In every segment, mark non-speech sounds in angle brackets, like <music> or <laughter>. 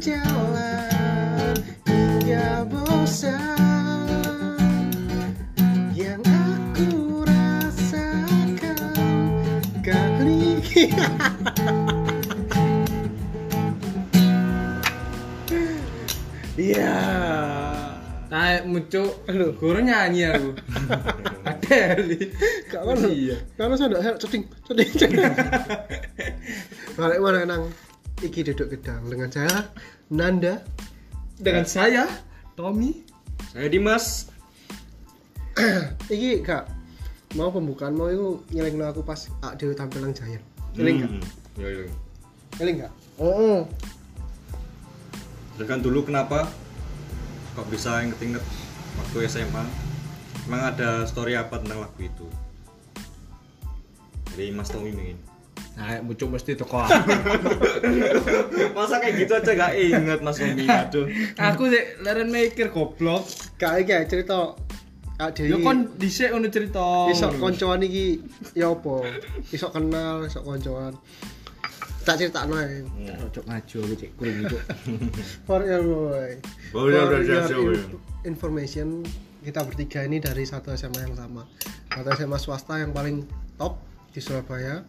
berjalan hingga bosan Yang aku rasakan kali Iya Nah, muncul Aduh. guru nyanyi aku. Adeli. Gak mana Iya. Karena saya ndak ceding ceding <laughs> Balik mana nang Iki duduk gedang dengan saya Nanda Dengan saya Tommy. Saya Dimas. Iki gak mau pembukaan mau itu nyeleng aku pas ak dewe tampil nang Giant. Nyeleng gak? Hmm. Nyeleng gak? Oh, Jelaskan dulu kenapa kok bisa inget-inget waktu SMA. Emang ada story apa tentang lagu itu? Dari Mas Tommy mungkin. Nah, muncul mesti teko. <laughs> Masa kayak gitu aja gak inget Mas Tommy? <laughs> Aduh. aku sih leren mikir goblok. gak iki cerita ak dewe. Yo kon dhisik ngono cerita. iso koncoan iki ya apa? Iso kenal, iso koncoan. Tak critakno ae. Cocok ngaju aku cek kuring itu. For your boy. Oh, iya, For your siap, siap, in- information kita bertiga ini dari satu SMA yang sama. Satu SMA swasta yang paling top di Surabaya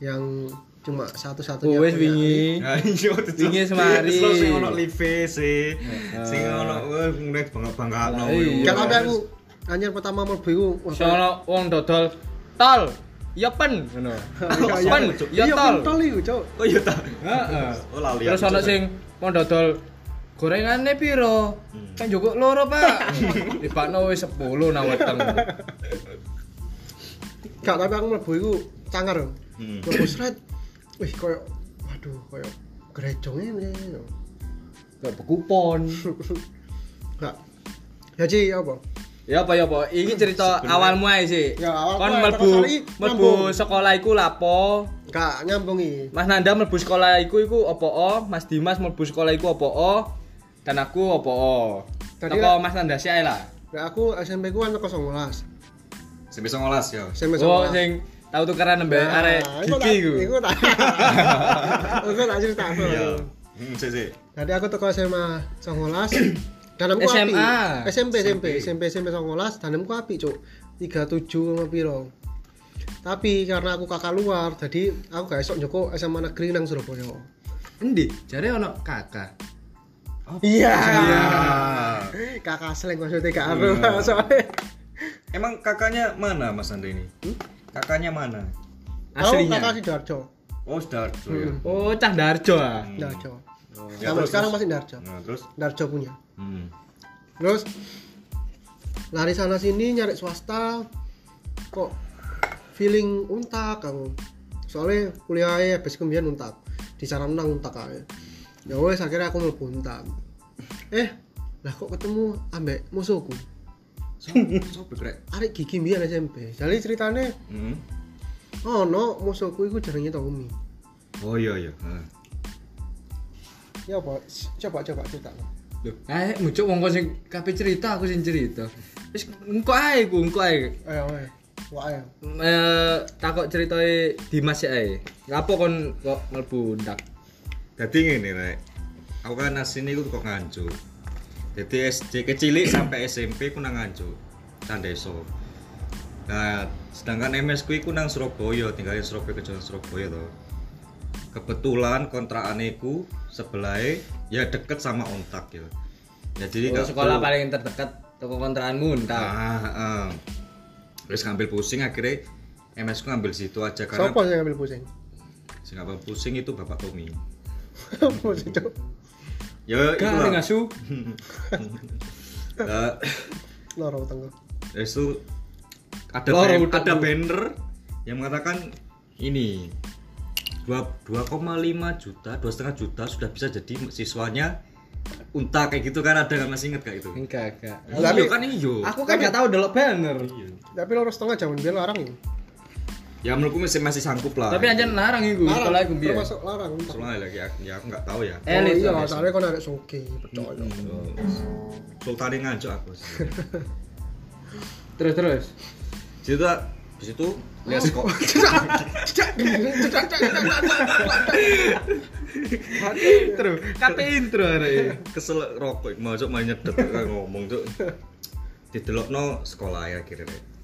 yang cuma satu-satunya Wes wingi. Nah, iya. Wingi semari. Sing ono live sih. Sing ono ngeliat bangga-bangga. Iya. Kan tapi aku anjir pertama mlebu iku Sono wong dodol tol. Ya pen ngono. <laughs> iya, Pen, ya iya tol. pentol iku, Cuk. Oh iya ta. Heeh. Oh lali. Terus ono sing wong dodol gorengane piro? Kan jukuk loro, Pak. Dipakno wis 10 nang weteng. Gak tapi aku mlebu iku cangar. Hmm. Mlebu sret. Wih, koyo waduh, koyo gerejong ini. Kayak bekupon. Gak. <laughs> Ya Ci, apa? Ya apa ya apa? Iki cerita Sebenarnya- awalmu ae sih. Ya, Kon mlebu terus hari mlebu nyambung. sekolah iku lapo? Gak nyambung iki. Mas Nanda mlebu sekolah iku iku apa o? Mas Dimas mlebu sekolah iku apa o? Dan aku apa o? Tadi lah- Mas Nanda sih ae lah. Nah, aku SMP ku kan teko 19. Sampai songolas ya. SMP Oh 19. sing tau tukeran nembe Nah, arek gigi iku. Iku tak. <laughs> Iku tak cerita. Iya. Hmm, sih sih. Jadi aku teko SMA 19. Danamku SMA. api. SMP SMP SMP SMP 19 danamku api, Cuk. 37 sama piro. Tapi karena aku kakak luar, jadi aku gak esok njoko SMA negeri nang Surabaya. Endi? Jare ono kakak. Iya. Iya. <laughs> Kakak seleng maksudnya gak anu soalnya. Emang kakaknya mana Mas Anda ini? Kakaknya mana? Aslinya. kakak Sidoarjo. Oh, Sudarjo ya. Hmm. Oh, Cah Darjo ah. Sidoarjo. Ya, Sampai terus, sekarang terus. masih Darjo. Nah, terus Darjo punya. hmm. Terus lari sana sini nyari swasta kok feeling untak aku. Soalnya kuliahnya habis kemudian untak. Di sana menang untak aja. Ya wes akhirnya aku mlebu untak. Eh, lah kok ketemu ambek musuhku. Sopo krek? Arek gigi mbiyen SMP. Jadi ceritanya Hmm. oh no musuhku iku jenenge Tommy. Oh iya iya. Ya apa? Coba coba cerita. Loh, ae muncul wong kon sing kabeh cerita aku sing cerita. Wis engko ae ku, engko ae. Ayo ayo. Wah ayo. Eh takok ceritane Dimas ya ae. Ngapo kon kok mlebu ndak? Jadi ngene rek. Aku kan asline iku kok nganjuk. Jadi SD kecilik sampai SMP ku nang nganjuk. Nang desa. Nah, sedangkan MS ku iku nang Surabaya, tinggal di Surabaya kejauhan Surabaya to. Kebetulan kontrakan ku sebelah ya deket sama Ontak ya. Ya jadi Oh, sekolah perlu- paling terdekat toko kontrakanmu ndak. Ah, ah. Terus ngambil pusing akhirnya MS ku ngambil situ aja karena Sopo yang ngambil pusing? sing ngambil pusing itu Bapak Tommy. <laughs> Cuk? Ya Gak itulah. ngasu. Nah, <laughs> Loro tengah. Terus itu ada Loro ban- udah ada banner yang mengatakan ini dua 2,5 juta, dua setengah juta sudah bisa jadi siswanya unta kayak gitu kan ada nggak masih inget kayak itu? Enggak, enggak. Iya Tapi- kan iyo. Aku kan gak tahu delok banner. Iya. Tapi loro setengah zaman biar larang ya. Ya menurutku masih masih sanggup lah. Tapi anjen larang iku sekolah iku biyen. Termasuk larang. soalnya lagi ya aku nggak tahu ya. Oh Elit iya, soalnya. kan ada soge, percaya. Sultanin ngancok aku. Terus terus. Tuh Di situ lihat sekolah. <laughs> intro kate intro arek Kesel rokok masuk main nyedet ngomong tuh. Didelokno sekolah ya akhirnya.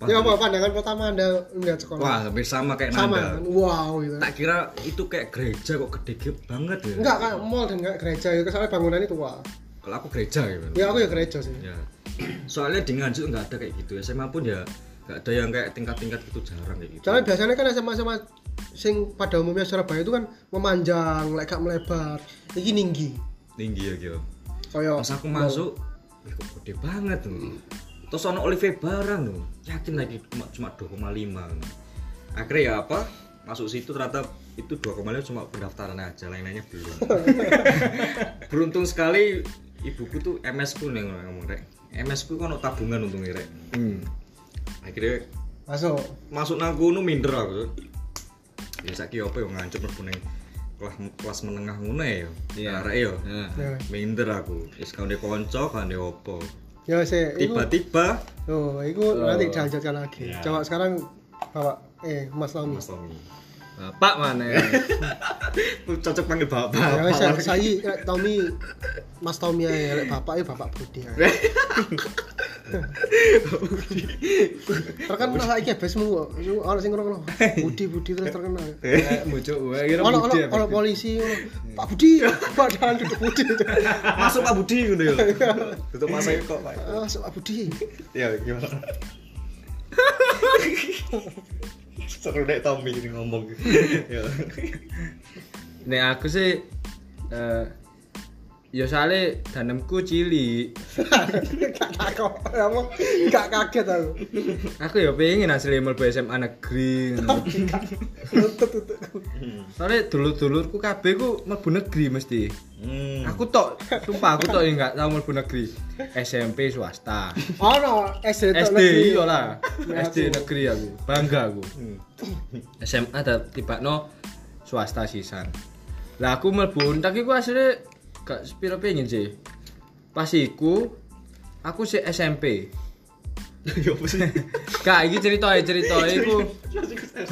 Wah, Ya apa pandangan pertama Anda melihat sekolah? Wah, hampir sama kayak Sama Nanda. kan? Wow gitu. Tak kira itu kayak gereja kok gede banget ya. Enggak kan mall dan enggak gereja itu soalnya bangunannya tua. Kalau aku gereja ya. Bang. Ya aku ya gereja sih. Ya. Soalnya di Nganjuk nggak ada kayak gitu. SMA pun ya nggak ada yang kayak tingkat-tingkat gitu jarang kayak gitu. Soalnya biasanya kan SMA-SMA sing pada umumnya Surabaya itu kan memanjang, lek melebar. Iki tinggi. tinggi ya gitu. Kayak Pas aku masuk, wih kok gede banget tuh. Terus ono Olive barang tuh. Yakin lagi cuma cuma 2,5. Akhirnya ya apa? Masuk situ ternyata itu 2,5 cuma pendaftaran aja, lain-lainnya belum. <laughs> Beruntung sekali ibuku tuh MS ku yang ngomong rek. MS ku kan tabungan untungnya rek. hmm. Akhirnya masuk. masuk nang kono minder aku. Ya saiki apa yo ngancep mlebu ning kelas kelas menengah ngono ya. Iya. Arek yo. Ya, Minder aku. Wis kau kanca, kau opo. Ya sih. Iku, Tiba-tiba oh, itu nanti dilanjutkan lagi. Ya. Coba sekarang Bapak eh Mas Tommy. Mas Tommy. Bapak mana ya Cocok panggil bapak. Ya wis Bapak. saya eh, Tommy Mas Tommy ya lek bapak ya Bapak Budi. ya. terkenal saiki besmu kok. Iku ono sing ngono. Budi Budi terus terkenal. Eh, mucuk wae kira Budi ono polisi. Pak Budi, padahal duduk Budi. Masuk Pak Budi ngono ya. Tutup masa kok, Pak. Masuk Pak Budi. Ya gimana? <laughs> Seru deh Tommy ini ngomong. <laughs> Ya. nek aku sih eh ya soalnya danemku cilik Gak takut. Apa? Gak kaget aku. aku ya pengen asli mlebu SMA negeri tutup. soalnya dulur-dulurku kabeh ku mlebu negeri mesti Hmm. aku tok sumpah aku tok yang nggak tahu mlebu negeri SMP swasta SD tok SD negeri. iya lah Ya, SD negeri aku bangga aku Hmm. SMA ada tiba no swasta sisan lah aku mlebu untak iku asli gak sepiro pengen sih pas iku aku sih SMP Ya apa sih? <laughs> Kak, iki cerita cerita iku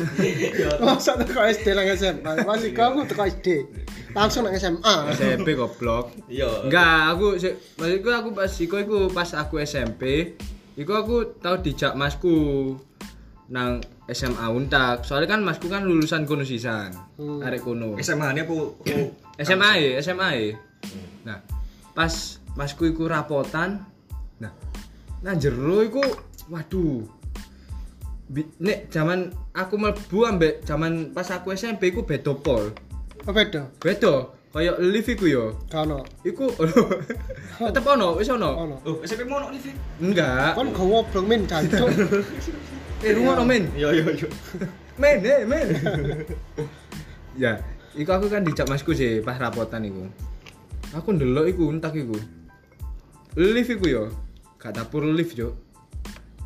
<laughs> Masa teko SD nang SMA. Masih kau aku teko SD. Langsung nang SMA. SMP goblok. Iya. Enggak, aku maksudku aku pas iku iku pas aku SMP, iku aku tau dijak masku nang SMA Untak. Soalnya kan masku kan lulusan kono sisan. Hmm. Arek kono. SMA ini apa? apa? SMA ya, SMA ya. Nah, pas masku iku rapotan. Nah, nang jero iku waduh. Bi- Nek zaman aku mlebu ambek zaman pas aku SMP iku beda pol. Apa beda? Beda. Kayak lift iku yo. Kano. Iku <laughs> tetep ono, wis ono. Ono. Oh, SMP mau nih, Vin? Enggak. Kon gowo blong min jancuk. <laughs> Eh, rumah men. Iya, iya, iya. <laughs> Men, eh, men. ya, iku aku kan dijak masku sih pas rapotan iku. Aku ndelok iku entak iku. Lift iku yo. Gak dapur lift yo.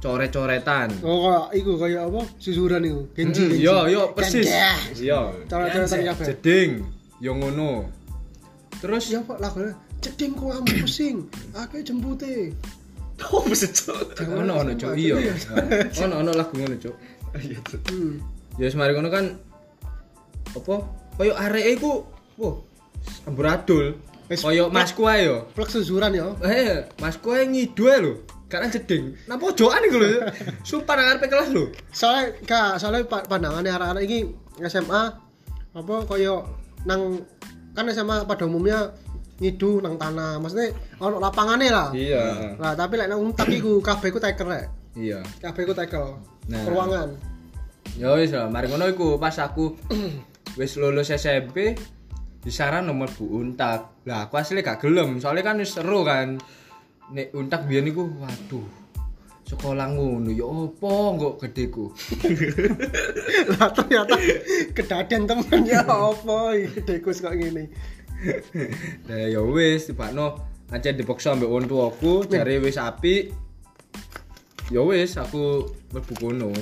Coret-coretan. Oh, kayak iku kayak apa? Susuran iku. Genji. Genji. Yo, yo, persis. Yo. Coret-coretan kabeh. Jeding, yo ngono. Terus Ya kok lagunya ceding kok kamu pusing. Aku jempute. Oh, cok. ono ono cuk iya. <laughs> Ono ono lagu ngono cuk. Iya, Cuk. Hmm. ya semari ngono kan apa koyo areke iku wah amburadul Koyo masku ae yo Plek susuran ya. eh masku ae ngidu ae lho karena jeding nah pojokan iku lho <laughs> sumpah nang arepe kelas lho Soalnya gak, soalnya pandangannya arah-arah ini SMA apa koyo nang kan SMA pada umumnya ngidu nang tanah. Maksudnya ono lapangannya lah. iya Nah, tapi lek nang untak iku kabeh ku tekel rek. iya Kabeh ku tekel. Nah. Ruangan. ya wis lah mari ngono iku pas aku <clears throat> wis lulus SMP disaran nomor bu untak lah aku asli gak gelem soalnya kan seru kan nek untak biyen iku waduh sekolah ngono ya opo kok gedeku Lah ternyata kedaden temen ya iki dekus kok ngene. <laughs> Nah ya wis tibakno aja dipaksa ambek wong tuaku jare wis apik. Ya wis aku mlebu kono.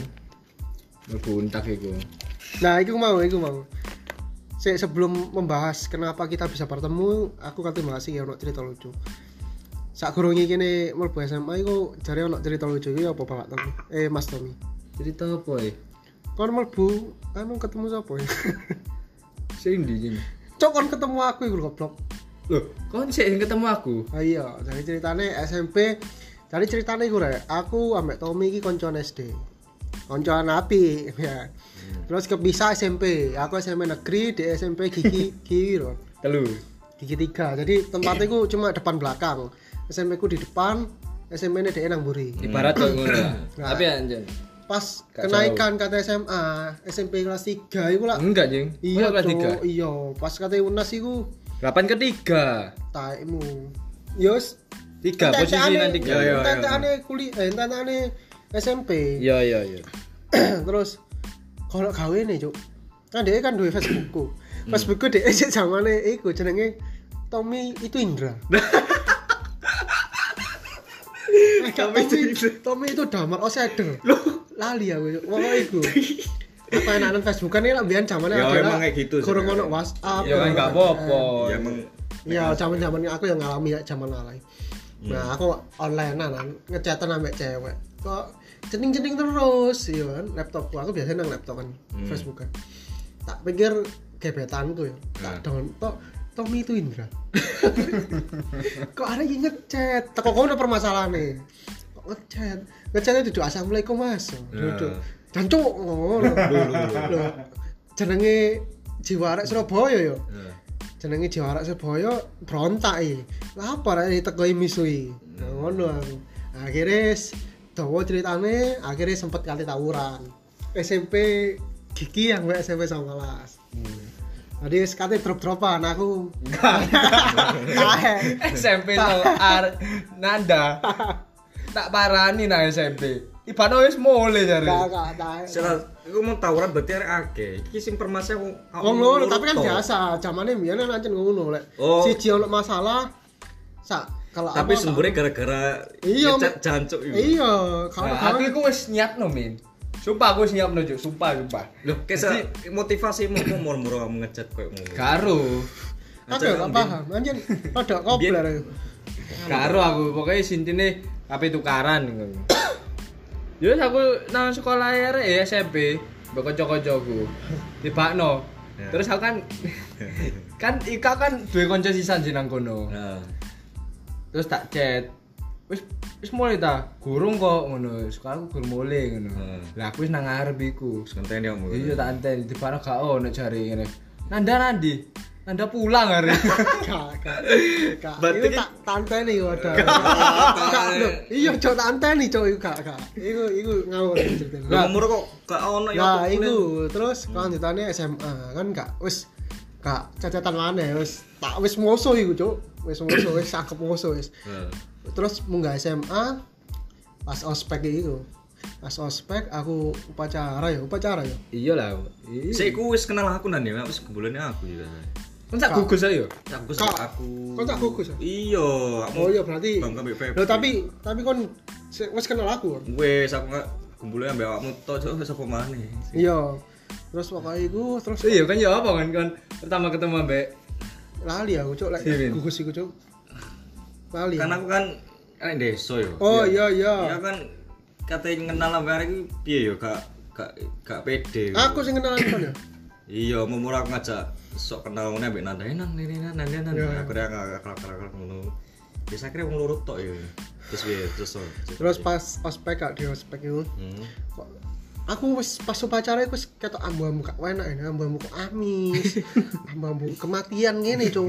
Mlebu untak iku. Nah, itu mau, itu mau. Se sebelum membahas kenapa kita bisa bertemu, aku kate bahas ya ono cerita lucu. Sak gurunge kene mlebu SMA iku jare ono cerita lucu iki apa Bapak Tommy? Eh Mas Tommy. cerita apa ya kon mlebu anu ketemu sapa ya <laughs> sing ndi cok kon ketemu aku iku goblok loh kon sih ketemu aku ah iya jadi ceritane SMP jadi ceritane iku rek aku ambek Tommy iki koncoan SD koncoan api <laughs> ya. Terus kepisah SMP aku SMP negeri di SMP gigi <laughs> gigi lho. Telu. Gigi tiga. Jadi tempatnya ku cuma depan belakang. SMP ku di depan SMP ini di nang buri ibarat lah. Nah. tapi anjen? pas Gak kenaikan kata SMA SMP kelas 3 iku lah enggak jeng. Iya kelas tiga? Iya pas kata UNAS iku delapan ketiga taekmu. Yos tiga posisi nanti Iya, iya, iya. Tante-tante kuliah, eh, SMP. iya iya iya <clears throat> Terus kalau gawe nih, Cuk. Kan dia kan duwe Facebookku. Hmm. Facebookku dia <laughs> sik zamane iku jenenge Tommy itu Indra. Eh, <laughs> gak, Tommy, Tommy itu damar outsider. Lali aku, Cuk. Pokoknya iku. <laughs> Apa enakan Facebook kan ini lah biar zamannya Ya, emang kayak gitu sih, kurang kan. ono WhatsApp. ya kan gak apa-apa Ya emang Iya, zaman-zaman aku yang ngalami ya zaman ngalami. Nah, aku online kan ngechatan sama cewek. Kok cening-cening terus, iya kan laptopku. Aku biasanya nang laptop kan, Hmm. Facebook kan. Tak pikir gebetanku ya. Tak Nah. don tok Tommy itu Indra. <laughs> Kok ada yang ngechat? Teko kono permasalahan nih. Kok ngechat? Ngechatnya duduk assalamualaikum mas. Duduk. Dan cuk ngono. <laughs> Loh, jenenge Jiwarek Surabaya ya eh, jenenge Jawarak Surabaya berontak iki. Lah apa rek tekoi misui. Nah, ngono aku. Akhirnya dawa ceritane akhirnya sempet kali tawuran. SMP Gigi yang gue SMP 19. Jadi sekali drop-dropan aku. <laughs> Tahe. SMP lo <laughs> ar Nanda tak parani nah SMP Ibano wis mulai jare Gak gak tahe. Setelah aku mau tawuran berarti arek akeh. Iki sing Oh ngono, tapi kan biasa. Zamane mbiyen kan ancen ngono lek. Oh. Siji ono masalah sak kalau Tapi sumbernya gara-gara Iya, Mek. jancuk. Iya, kalau Nah, aku iku wis nyiapno min Sumpah aku wis nyiapno juk, sumpah sumpah Loh, kesa motivasimu mau murmur kamu ngecat koyo ngono. Karo Aku gak paham, anjir rada kopler aku. Karo aku pokoknya sintine kabeh tukaran ngono. <coughs> Ya wis aku nang sekolah arek ya SMP mbok kanca-kancaku. Tibakno. Ya. Terus aku kan <laughs> kan Ika kan duwe kanca sisan sih nang kono. Nah, terus tak chat wis wis mulai ta gurung kok ngono sekarang aku gurung mulai ngono Hmm. lah aku wis nang ngarep iku skenteni kamu. iya tak anteni di barang gak ono jari ngene nanda nandi nanda pulang hari. <laughs> Gak. Berarti Iku ki- tak tanteni iku ada. Lho. Iya, cok tanteni cok iku gak, gak. Iku iku ngawur ceritanya. Lah umur kok gak ono ya. Nah, iku terus kelanjutannya SMA kan gak wis gak cacatan mana wis tak wis moso iku cok wis moso wis cakep moso wis Nah, terus munggah SMA pas ospek iku. Pas ospek aku upacara ya upacara ya? Iya lah. Saya iku wis kenal aku nanti, wis kebulane aku juga. kan tak gugus ayo? Aku Kak, aku. kok tak gugus ya? Iya, aku. oh iya berarti Bang Kambik Febri. Loh, tapi tapi kon wis kenal aku. Wis aku nggak kumpulnya ambek awakmu tok cok sapa maneh. iya terus pokoknya iku terus iya kan ya apa kan kan pertama ketemu mbak lali aku cok lek Sirin. gugus iku cok lali Kan aku kan arek desa yo. oh iya iya Iya kan katanya kenal arek iki piye yo gak gak gak pede. aku sing kenal kon ya Iya, mau murah aku ngajak sok kenal ngene ambek Nanda enan ini nan nan nan. Iya. Aku dia ngak kelak-kelak ngono. Biasa kira wong loro tok ya. Terus piye terus. terus pas ospek gak di ospek itu Hmm. Aku wis pas upacara wis ketok ambu-ambu gak enak ini ambu-ambu amis <laughs> ambu-ambu kematian ngene cuk.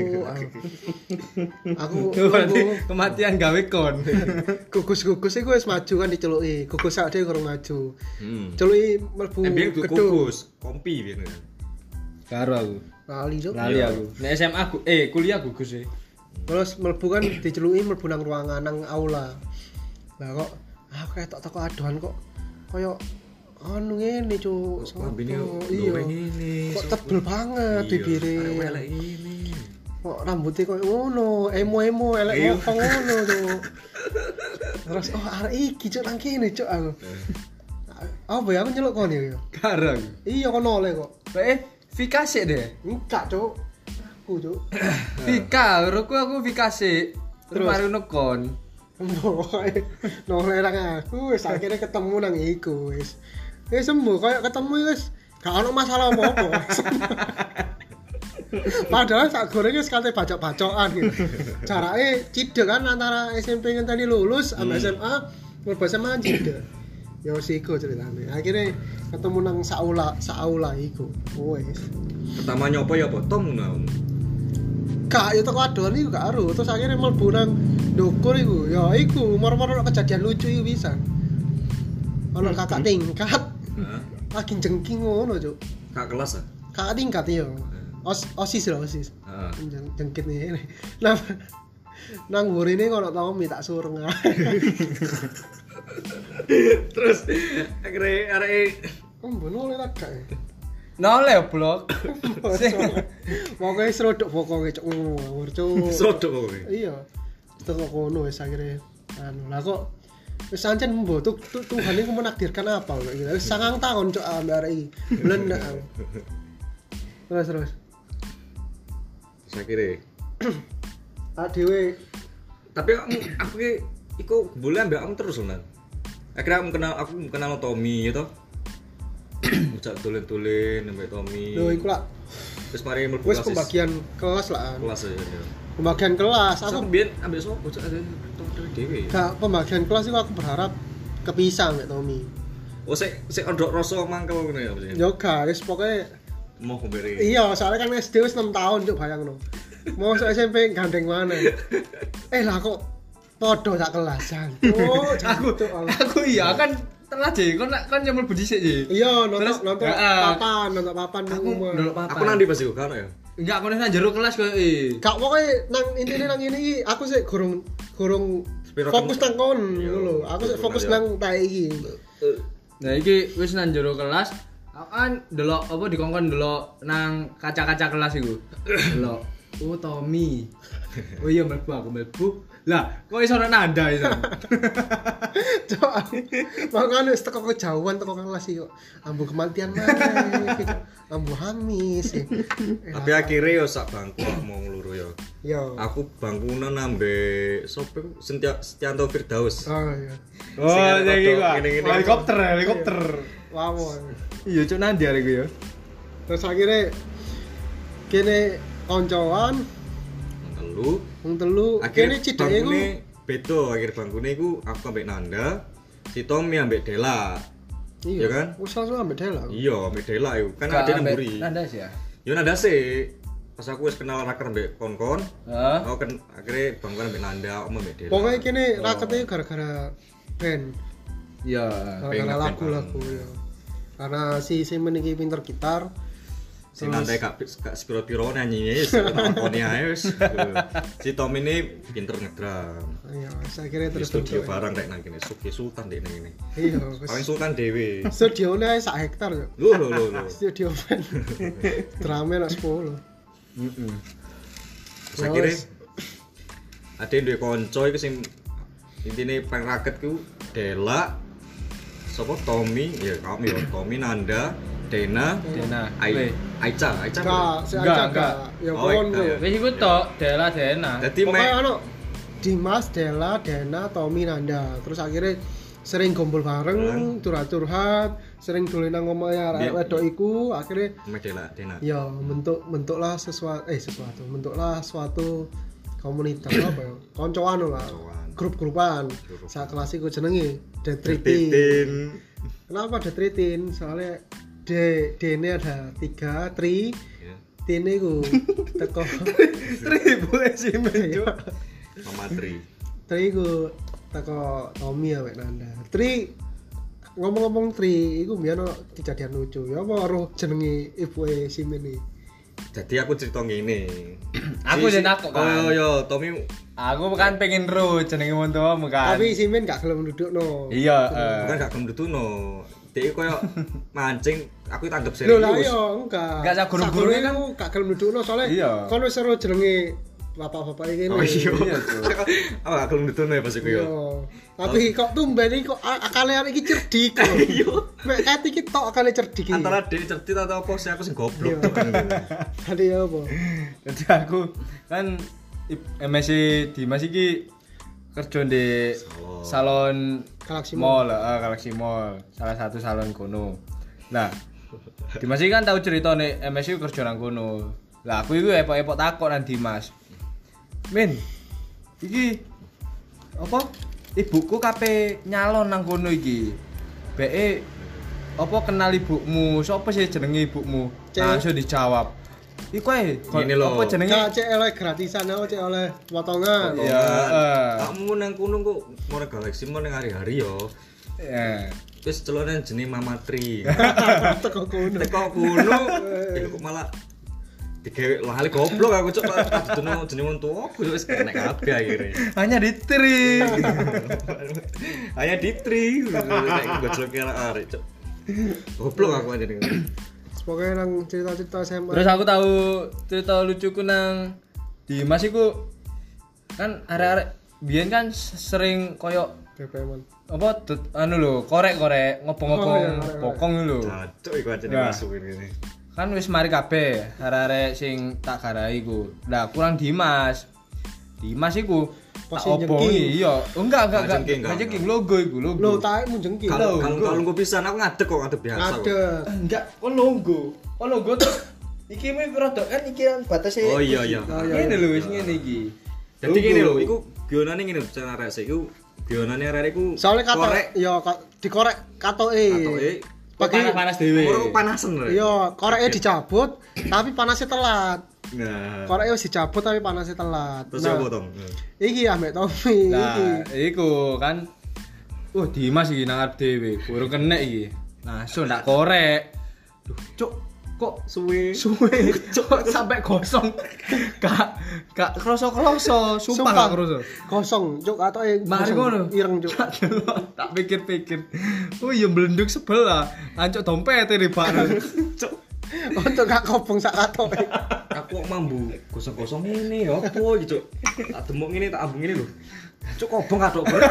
Aku aku kematian gawe kon. <laughs> Gugus-gugus iku wis maju kan diceluki gugus sak dhewe kurang maju. Hmm. celuki mlebu kukus, kompi biyen. karo aku. Lali cuk. Lali Iya. aku. Nek SMA aku eh kuliah gugus sih terus mlebu kan diceluki mlebu nang ruangan nang aula. Lah kok aku kayak tak teko aduan kok koyo anu ngene cuk. Terus lambene iya. ini. kok tebel banget bibire Arek welek ini. kok rambutnya kok ngono emo emo elek Iya. ngopong ngono tuh <laughs> terus oh arek iki cuk nang kene cuk aku. Apa ya aku nyeluk kon ya aku? Iya kon oleh kok. Eh Vika sih deh? Enggak cuk. Aku cuk. <laughs> Vika, menurutku aku Vika sih Terus mari Pokoknya <laughs> noleh. Nang aku akhirnya ketemu nang iku wis Eh sembuh kayak ketemu wis gak ono masalah apa-apa. <laughs> Padahal sak gorengnya sekali bacok-bacokan gitu. Caranya cide kan antara SMP yang tadi lulus sama SMA, mlebu SMA cide. Ya wis iku ceritane. Akhirnya ketemu nang saula saula iku. Wes. Pertama nyopo ya? Tom naon. Kak ya teko adon iku gak aru. Terus akhirnya mlebu nang ndukur iku. Ya iku moro-moro kejadian lucu iku bisa. Ono kakak tingkat Hah? lagi jengking ngono, Cuk. Kak kelas ah? Kakak tingkat ya. Os osis lho, osis. Heeh. Jeng- jengkit nih nah <laughs> nang ini kalau tau minta surung <laughs> Terus akhirnya arek oh bener lah kak Nole blok. <laughs> pokoknya serodok pokoknya cok ngawur cok sodok kowe. iya teko kono wis akhirnya anu lah kok wis ancen mbo tuh tuh- Tuhan ini menakdirkan apa kayak gitu. Wis sangang tahun cok ambek arek iki. Blendak <laughs> aku. terus terus. Terus akhirnya? <clears throat> Adewe tapi aku aku ki iku boleh ambek kamu terus Nan. akhirnya aku kenal aku kenal Tommy gitu Bocah <clears throat> tulen-tulen ambek Tommy. Lho iku lah terus mari mlebu wis kelas pembagian kelas lah. Kelas aja ya pembagian kelas aku ambek sapa bocah ada dhewe Gak pembagian kelas itu aku berharap kepisah mbak Tommy. oh sik sik ondok rasa mangkel ngono ya maksudnya Yo guys, pokoknya mau beri iya soalnya kan SD wis 6 tahun cuk bayang no. Mau masuk SMP gandeng mana? <laughs> Eh lah kok podo sak kelasan. Oh, Aku aku iya kan telah je kon kon yang mlebu dhisik je. Iya, nonton nonton ya, papan, nonton papan nang Aku ndelok papan. aku nanti pasti kan ya Enggak kono nang jero kelas koyo eh. Gak pokoknya nang intine nang ini iki aku sih gurung gurung Sepiro fokus nang kon Iya, ngono lho. Aku sih fokus ya. nang tae iki. Nah iki wis nang jero kelas aku kan delok apa dikongkon delok nang kaca-kaca kelas iku. Delok oh Tommy. <laughs> Oh iya mlebu aku mlebu. Lah, kok iso ana nanda iso. <laughs> Cok, aku makanya wis teko kejauhan teko kelas iki kok. Ambu kematian mana gitu. Ambu hamis. tapi akhirnya yo sak bangku mau ngeluru yo Yo. aku bangkunan ambek sapa iku? Sentia Setianto Firdaus Oh iya. Oh, Sing jadi rodok gua. gini-gini. Helikopter, helikopter. Wawon. Iya, cuk nandi arek ku ya. Terus akhirnya kene koncoan telu wong telu akhirnya kene cideke iku beda akhir bangkune iku aku ambek Nanda si Tommy ambek Dela iya kan? Wis langsung ambek Dela. iya ambek Dela iku kan ada nemburi Nanda sih ya. yo Nanda sih pas aku wis kenal raker ambek kon-kon Heeh. aku kan akhirnya bangkune ambek Nanda aku ambek Dela Pokoknya kene Oh. raketnya gara-gara band, Iya. gara-gara Pengen lagu-lagu ya. Karena si si meniki pinter gitar. Si Nanda gak gak spiro-piro nyanyinya wis nontonne ae wis si Tommy ini pinter ngedram Ya, saya kira terus studio barang kayak nang kene Suki Sultan dek nang kene Iya, paling. Sultan dewe Studio ini sak hektar ya. lu lu lu Studio band. Drama nak 10. Heeh. Terus akhirnya ada yang konco iku sing intine pang raket ku Dela sapa Tommy ya kamu ya Tommy Nanda Dena Dena. Ai. Aica Aica Enggak, si aja enggak. Ya Oh, kon enggak ya. ku. Wis iku tok Dela Dena. Dadi mek ano Dimas, Dela, Dena, Tommy, Nanda. Terus akhirnya sering kumpul bareng, curhat-curhat, sering dolen nang omahe arek Biar- wedok iku, akhirnya mek Dela Dena ya bentuk bentuklah sesuatu eh sesuatu bentuklah suatu komunitas apa ya koncoan lah grup-grupan Grup. saat kelas iku jenenge Detritin kenapa Detritin soalnya D D ini ada tiga tri. Ya T ini ku <laughs> teko. Ribu sih menjuk. Mama Tri. Tri ku teko Tommy ya Mek Nanda. Tri ngomong-ngomong tri iku biar kejadian lucu. Ya apa roh jenenge ibu si ini jadi aku cerita ngene. <clears throat> Aku jen takut, oh kan. yo Tommy. Aku kan pengen ro jenenge wontomu kan. tapi si Min gak gelem duduk no iya, eh. bukan gak gelem no dia koyo <laughs> mancing aku tanggap Lho lah serius iya enggak. Enggak, sak guru-gurune kan- kan gak gelem dudukno soalnya Iya. kon wis seru jenenge bapak-bapak iki oh iya Iya, <laughs> aku gak gelem no ya pas iku yo Iya. Tapi kok tumben iki kok akale arek iki cerdik <laughs> kok. Iya. Mek kat iki tok akale cerdik antara dia cerdik atau apa sih aku sing goblok Iya. Tadi ya apa? Jadi aku kan ip- MSc Dimas iki kerja di Salon. salon Galaxy Mall, ah, Galaxy Mall. Salah satu salon kono. Nah, Dimas iki kan tahu cerita nih MS itu kerja nang kono. Lah aku itu epok-epok takut nang Dimas. Min, iki apa? Ibuku kape nyalon nang kono iki. BE apa kenal ibumu? Sopo sih jenenge ibumu? Langsung dijawab. Iku ae, Gini lho. apa jenenge? Oleh gratisan oh cek oleh potongan. Iya. Kamu nang kono kok mau nang galaksi mau nang hari-hari yo. Ya. Terus celonan jenis Mama Tri. <laughs> Teko kono. Teko kuno, ya kok malah digawe lali goblok aku cok aduh jeneng wong tuwa aku wis kena kabeh akhirnya. Hanya di tri. <laughs> Hanya di tri. Nek gojlok kira arek cok. Goblok aku aja dengan. Pokoknya nang cerita-cerita SMA. Terus aku tahu cerita lucuku nang di Mas iku kan arek-arek biyen kan sering koyo BPM. apa tut- anu lho korek-korek ngobong-ngobong Oh, iya, bokong lho. Iku Nah. Kan wis mari kabeh arek-arek sing tak garai iku. Lah kurang Dimas. Dimas iku tak obongi jengking. iya. Oh, enggak enggak Nggak enggak. jengking, Enggak enggak, jengking logo iku logo. Lo taek mu jengki. Kalau kalau gue pisan aku ngadeg kok ngadeg biasa kok. Ada. enggak kon logo kon logo terus iki mah rada kan iki kan batasnya Oh, iya, iya. Oh, iya, ini lho wis ngene iki Logo. gini loh, iku bionane ngene lho, cara sik iku bionane arek iku Soalnya kata korek ya dikorek katoke. katoke Pagi panas kok panasen lho. Iya, koreknya dicabut tapi panasnya telat. Nah, Koreknya wis dicabut tapi panasnya telat. terus Nah, apa tong? Iki ambek Tommy nah iki. iku kan uh Dimas iki nang arep dhewe kurang kena iki langsung tak korek duh cuk kok Suwe. suwe <laughs> cuk sampai gosong gak gak kroso kroso sumpah gak kroso Kosong, cuk katoke. Mari kosong. ngono. Ireng cuk. Tak pikir-pikir. Oh iya blenduk sebelah. Ancuk dompet di bareng. <laughs> Cok. <laughs> Untuk gak kobong sak katoke. <laughs> Aku mambu kosong-kosong ini ya apa Cuk? Tak demuk ngene tak ambung ngene lho. Cuk kobong kadok ber.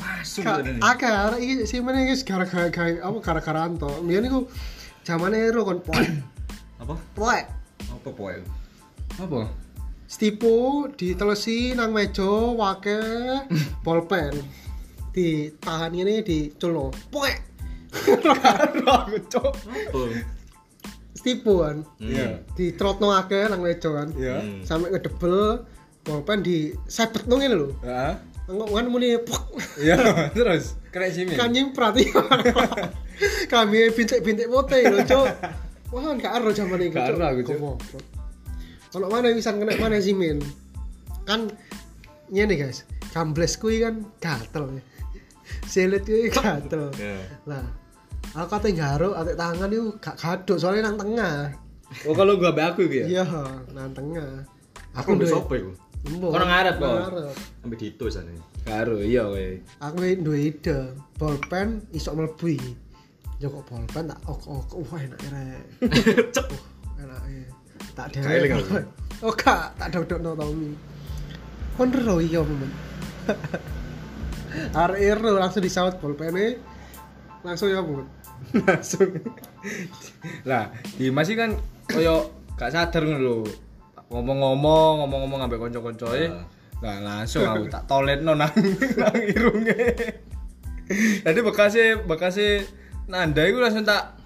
Masuk ngene. Akeh iki sih meneh iki gara-gara apa gara-gara anto. Mbiyen iku zamane ero kon poek. Apa? Poek. Apa poe? Apa? Stipu ditelesi nang meja wake <coughs> bolpen. Ditahan ini diculno. Poek. Karo aku cuk. Oh. Stipu kan. Iya. Ditrotno akeh nang meja kan. Iya. Hmm. Sampai ngedebel bolpen di sebetno ngene lho. Heeh. Engko kan muni pok. Iya, <laughs> terus kena sini. kan yang <laughs> perhatian kami bintik-bintik putih lho cuk wah gak ero zaman itu Gak ero aku, Cuk. kalau mana bisa kena mana sih min kan ini guys gambles kui kan gatel ya silit kui gatel Ya. Aku kata ngaro atik tangan itu gak gaduk soalnya nang tengah Oh kalau gua ambek aku ya. iya nang tengah Aku mbek duwe- sapa iku? Orang ngarep, kok. Ambek Dito jane. Karo iya kowe. aku duwe ide bolpen iso mlebu iki yo kok bolpen tak ok ok wah enak rek <laughs> Cuk. enak tak eling dhewe aku. oh gak tak dodokno Tommy kon ro iya men <laughs> arek langsung disaut bolpene langsung ya bu <laughs> Langsung. Lah, Dimas iki kan koyo gak sadar ngono lho. Ngomong-ngomong, ngomong-ngomong ambek kanca-kancoe. Ah. Lah langsung aku tak toletno nang <laughs> nang irunge. Jadi bekasnya bekasnya nanda iku langsung tak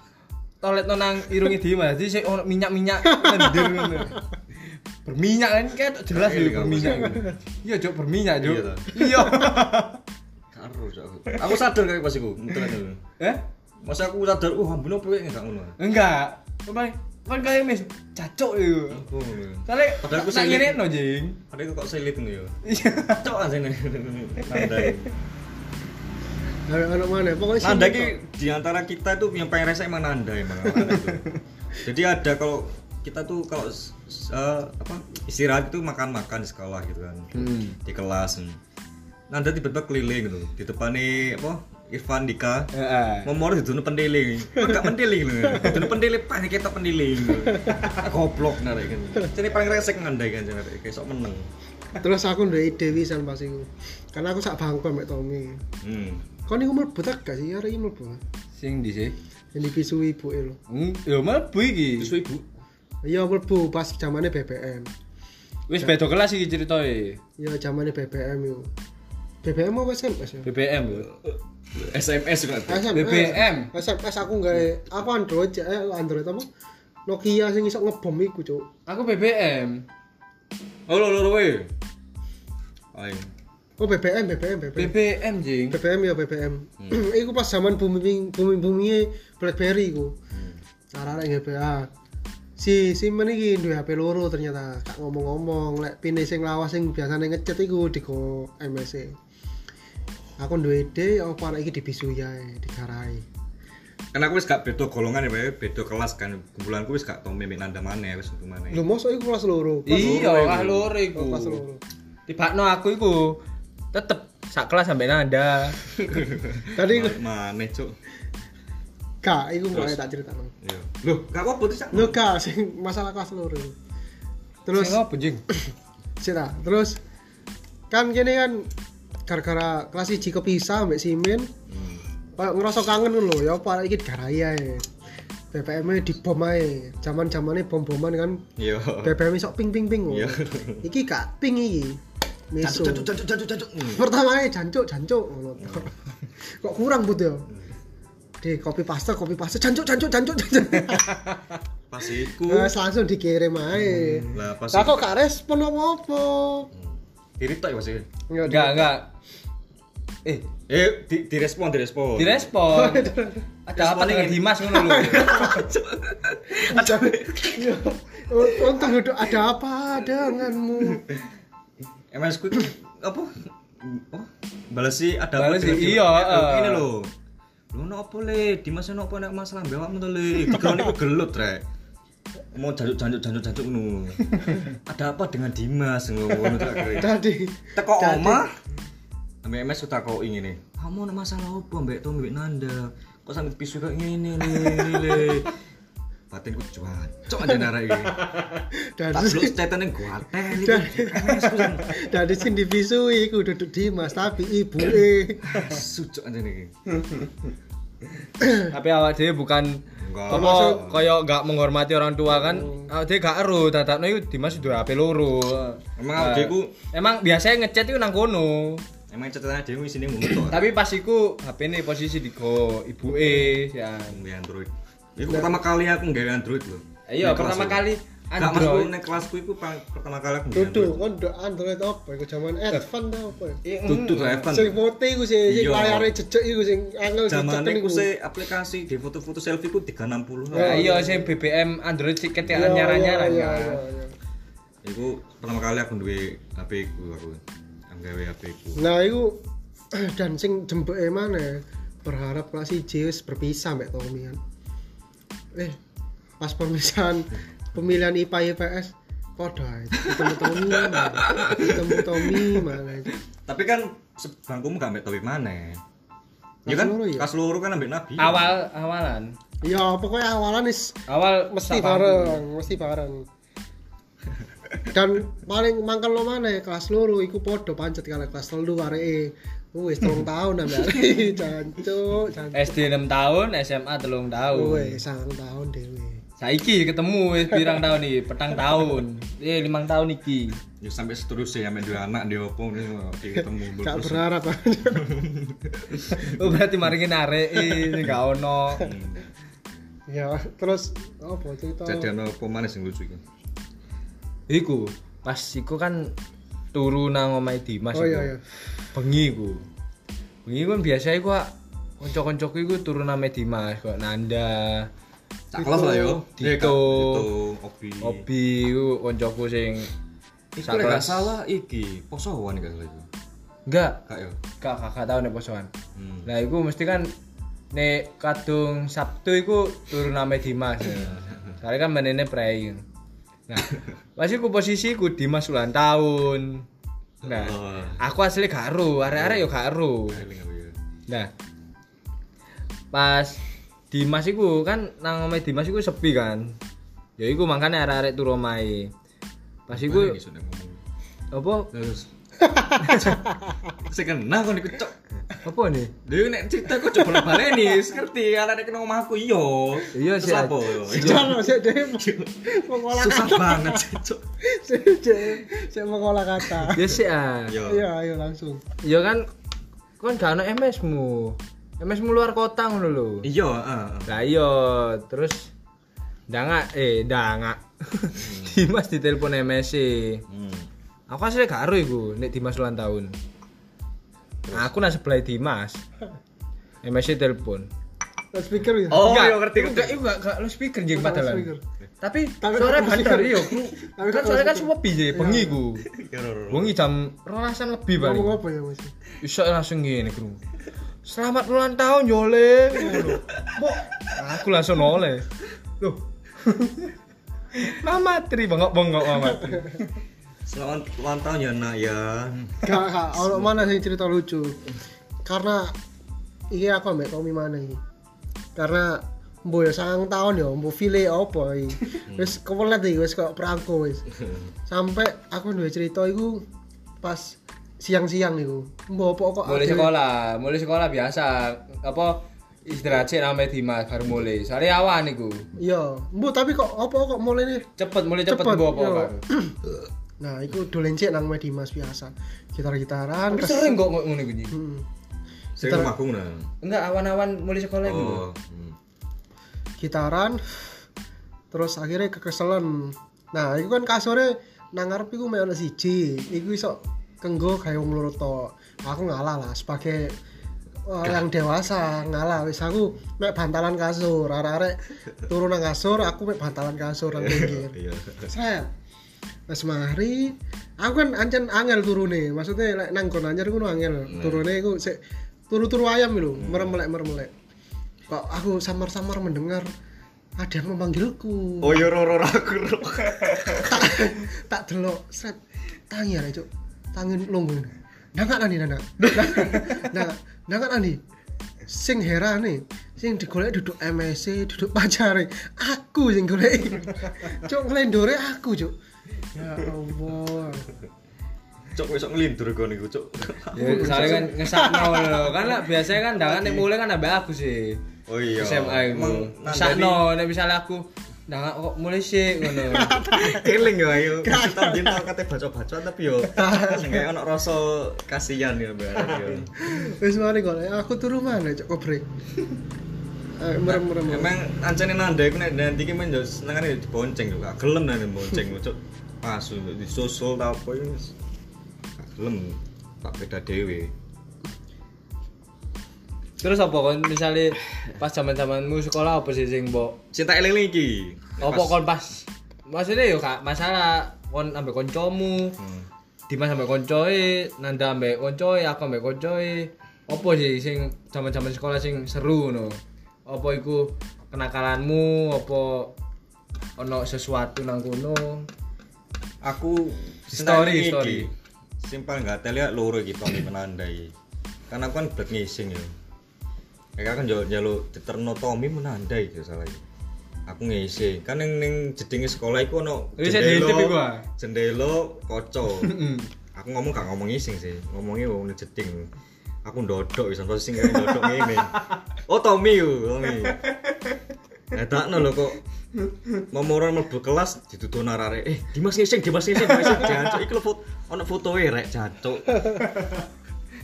toletno nang irunge Dimas. Jadi sik ono minyak-minyak lendir ngono. Berminyak kan kayak jelas kamu berminyak. iku. Iya, Cuk, berminyak, Cuk. Iya, toh? Iya. Aku. Aku sadar kayak pas iku. Eh? Masa aku sadar, uh ambune opo enggak ngono. Enggak. Kan kan kayak mis cacok itu. Oh. Soalnya Padahal aku tak silit. ngene no jing. Ada kok selit ngono ya. Iya. Cok aja nih. Nanda. anak mana pokoknya sih Nanda ki di antara kita itu yang paling rese emang Nanda emang. Jadi ada kalau kita tuh kalau eh, apa istirahat itu makan-makan di sekolah gitu kan. Hmm. Di kelas. Nanda tiba-tiba keliling gitu. Di depan apa Irfan Dika Heeh. Momor itu nu pendiling. Enggak pendiling lho. Itu nu pendiling panik kita pendiling. Goblok narek kan. Jadi paling resek ngandai kan narek kayak sok meneng. terus aku udah ide wisan pas iku karena aku sak bangku mbak Tommy Hmm. kau nih mlebu tak gak sih hari ini mlebu Sing di sih. yang dipisu ibu lo Hmm, yo mlebu iki. Terus ibu iya mlebu pas zamannya BBM Wis beda kelas iki ceritoe. ya zamannya BBM yo BBM apa SMS ya? BBM. SMS juga. SMS. BBM. SMS aku gawe aku Android ya, eh Android apa? Nokia sing iso ngebom iku, Cuk. Aku BBM. Oh lo lo we. Ayo. Oh BBM, BBM, BBM. BBM jing. BBM ya BBM. iku pas zaman booming booming boomingnya BlackBerry iku. Cara nek GBA. Si si men iki duwe HP loro ternyata. Kak ngomong-ngomong lek pine sing lawas sing biasane ngechat iku digo MS. Aku duwe ide apa arek iki dibisui ae, digarai. Kan aku wis gak beda golongan ya, Pak. beda kelas kan. Kumpulanku wis gak tau mimik nanda maneh wis untuk maneh. Lho mosok iku kelas loro. Kelas Iya, iku. loro iku. Oh, Kelas loro. Tibakno aku iku tetep sak kelas sampai nanda. <laughs> Tadi iku maneh, Cuk. Kak, iku mau tak critakno. Iya. Loh, gak apa-apa tuh. Lho Kak, sing masalah kelas loro. Terus Sing apa jing? <coughs> Sira, terus kan kene kan gara-gara kelas 1 kepisah mbek Simin, Hmm. kayak ngerasa kangen lho, ya apa iki digarai ae. BBM -nya dibom ae. Zaman-zamane bom-boman kan Iya. BBM sok ping ping ping. Iya. Iki gak ping iki. Meso. Jancuk, jancuk, jancuk. Hmm. Pertama ae jancuk jancuk. Kok kurang but ya? Di copy paste, copy paste, jancuk jancuk jancuk jancuk. <laughs> Pas iku. Terus langsung dikirim ae. Lah pas Lah kok gak respon apa-apa. Diri tok ya Mas. ya? Enggak, enggak. Eh, Eh, di, direspon, direspon. direspon. <laughs> Ada apa dengan. Dimas ngono lho. <laughs> Iya. Untung duduk ada apa denganmu? MS ku itu apa? Oh, balas sih ada Balas sih, iya, Eh, eh. Ini loh. Lu nopo le? Dimas nopo nek masalah mbek awakmu to le? Dikon iku gelut rek. Mau jancuk jancuk jancuk jancuk ngono. <laughs> Ada apa dengan Dimas ngono. Tadi Teko oma. Ambek MS sudah kau ingin nih. Kamu ada masalah apa mbak Tom mbak Nanda? Kok sampai pisu kayak gini le le. Batinku cuacok aja nara ini. dan Tak belum cetan yang ku sing dari sini divisui iku duduk Dimas tapi ibu eh <laughs> sucuk aja <laughs> nih. <coughs> Tapi awak dhewe bukan apa kaya gak menghormati orang tua kan. Awak dhewe gak ero dadakno iku Dimas duwe HP loro. Emang awak dhewe ku- emang biasanya ngechat iku nang kono. Emang dia di sini ngono Tapi pas iku HP ini posisi di go ibuke ya. Nggak Android. Itu pertama kali aku nggak Android loh. Iya, Nek pertama kali Gak masuk Android. nek kelasku itu pa- pertama kali aku Android. kan duduk Android apa iku zaman Advan ta apa Iya, Duduk lah Evan. sing foto iku sing sing Iya. layare jejeg iku sing angel Zaman diceken itu sih aplikasi di foto-foto selfie ku 360. Nah, iya sing BBM Android sih Iya, ketekan nyara-nyara iya, kan. iya, iya. Iku pertama kali aku duwe HP ku aku. Aku gawe HP ku. Nah, iku <clears throat> dan sing jembeke mana berharap kelas 1 wis berpisah mbak Tommy kan. Eh, pas pemisahan pemilihan IPA IPS podo. Ketemu Tommy mana? Ketemu Tommy mana? Tapi kan sebangkumu gak ambek Topi mana? Ya Kelas kan, ya? kelas loro kan ambek Nabi. Awal awalan. Ya pokoknya awalan is Awal mesti bareng, mesti bareng. Dan paling mangkel lo mana kelas loro iku podo pancet kalau kelas telu areke. Wis telung tahun ambek areke <laughs> jancuk, jancuk. SD 6 tahun, SMA 3 tahun. Wis sangang tahun dhewe. Saiki ketemu wis pirang tahun iki? Petang tahun. Eh, limang tahun iki. Ya sampai seterusnya sampai dua anak dia opo ini ketemu <laughs> Gak berharap <laughs> Oh, berarti maringin areki sing gak ono. ya terus apa cerita Jadi ana apa mana sing lucu iki? Iku, pas iku kan turu nang omahe Dimas oh iku. iya iya bengi ku bengi kan biasa iku kanca-kancaku iku turu name Dimas kok Nanda Sak kelas lah yo. Dito. Eh, Kak, Dito, Obi. Obi iku kancaku sing Iku gak salah iki, posowan gak salah iku. enggak Kak yo. kak kakak tau nek posoan Hmm. nah iku mesti kan nek kadung Sabtu iku turu name Dimas soalnya kan menene prei nah pas iku posisiku Dimas ulang tahun nah Oh. aku asli gak ero arek-arek yo gak ero yo. Nah, pas Dimas iku kan nang omahe Dimas iku sepi kan. Ya iku makane arek-arek turu omahe. Pas iku apa Terus. <laughs> Saya kena kon iku cok. Apa nih? Dia nek cerita kok coba baleni, ngerti nek nang omahku iyo. Iya Terus sih, apa? Jangan sih dia mengolah Susah kata. banget sih, Cuk. Saya mengolah kata. Ya sih ah. Iya, ayo langsung. Ya kan kon gak ono MS-mu. MS-mu luar kota ngono lho. Iya, heeh. Lah iya, terus ndangak eh ndangak. <laughs> Dimas ditelepon MS -e. Hmm. Aku asli gak ero iku nek Dimas ulang tahun. Nah, aku nang sebelah Dimas. <laughs> MS -e telepon. Loudspeaker ya. Oh, Enggak, iya ngerti ngerti. Enggak, enggak, enggak lo speaker jeng Bukan padahal. Tapi Tapi suara kok bandar iya. <laughs> Tapi Kan soalnya kan semua biji bengi ku. Iya, Roro. Bengi jam rorasan lebih paling. Ngomong apa ya, Mas? Iso langsung gini kru. Selamat ulang tahun. Ngono. Kok aku langsung oleh. Loh. Mama Tri bengok-bengok Mama Tri. Selamat ulang tahun ya, Nak ya. Gak, ono mana sih cerita lucu. Karena iki aku ambek Tommy mana iki. Karena Mbo ya sangang tahun ya, mbo file apa iki. Wis kewelet iki, wis kok perangko wis. Sampai aku duwe cerita iku pas siang-siang iku. Mbo apa kok Mulai sekolah, mulai sekolah biasa apa istirahat sih namanya Dimas baru mulai. Soalnya awan iku. Iya, mbo tapi kok apa kok mulai nih? Cepet, mulai cepet Cepet, gua apa iya. baru. <clears throat> Nah, iku dolen cek nang Medimas biasa. Gitar-gitaran. Tapi kes- sering kok ngono iku. Nyi. Hmm. Saya Gitar- rumahku nah. Enggak awan-awan mulai sekolah iku. Oh. hmm. gitaran terus akhirnya kekeselan nah itu kan kasurnya nang ngarep iku mek ono siji iku iso kenggo kayak wong loro tok aku ngalah lah sebagai orang dewasa ngalah. Wis aku mek bantalan kasur arek-arek turun nang kasur aku mek bantalan kasur nang pinggir. Set Mas mari aku kan ancen angel turune. Maksudnya lek nang kon anyer ngono angel. Turune iku sik turu-turu ayam lho merem-melek merem-melek kok aku samar-samar mendengar ada yang memanggilku. Oh iya Roro aku. Tak <laughs> tak delok set tangi ya cuk tangi lungguh nangak nani nangak nangak nangak nani sing heran nih sing digolek duduk MSC duduk pacare aku sing golek cuk ngelendore aku cuk ya Allah Cok besok ngelindur gue nih Cok. Ya, soalnya kan ngesakno lho. Kan lah biasanya kan ndangan nek mulai kan ambek aku sih. Oh iya. SMA iku. Ngesakno nek misalnya aku ndangan kok mulai sih ngono. <laughs> Keling ya ayo. Kita tau kate baca-baca tapi yo <laughs> sing kayak ono rasa kasihan ya Mbak. yo. wis mari golek aku turu mana cuk kobrek <laughs> Eh, merem merem Emang ancene nanda iku nek nanti ki men yo senengane yo dibonceng yo. Gak gelem nang bonceng Cok. Pas yo disusul ta apa yo. gelem. Tak beda dhewe. Terus apa kon misalnya pas zaman-zamanmu sekolah apa sih sing mbok Cinta eling iki. apa kon pas maksudnya yo kak masalah kon ambek koncomu Hmm. Dimas ambek koncoe, Nanda ambek koncoe, aku ambek koncoe. Apa sih sing zaman-zaman sekolah sing seru no? Apa iku kenakalanmu, apa ono sesuatu nang kono? aku Story, story. Simpel nggak telia loro iki Tommy menandai. Karena aku kan blek ngising ya. Kayak kan yo njaluk diterno Tommy menandai ya salah iki. Aku ngising. Kan ning ning jedinge sekolah iku ono Wis diintip iku, ah? jendela kaca. <laughs> aku ngomong gak ngomong ngising sih. Ngomongnya wong ning jeding. Aku ndodok wis posisi ngene ndodok ngene. <laughs> Oh Tommy yo, Tommy. Ngedakno lho kok Momoran mlebu kelas dituduh narare. Eh, Dimas ngising, Dimas ngising, Dimas ngising. Jancuk iki lho foto ono fotoe rek jancuk. <laughs>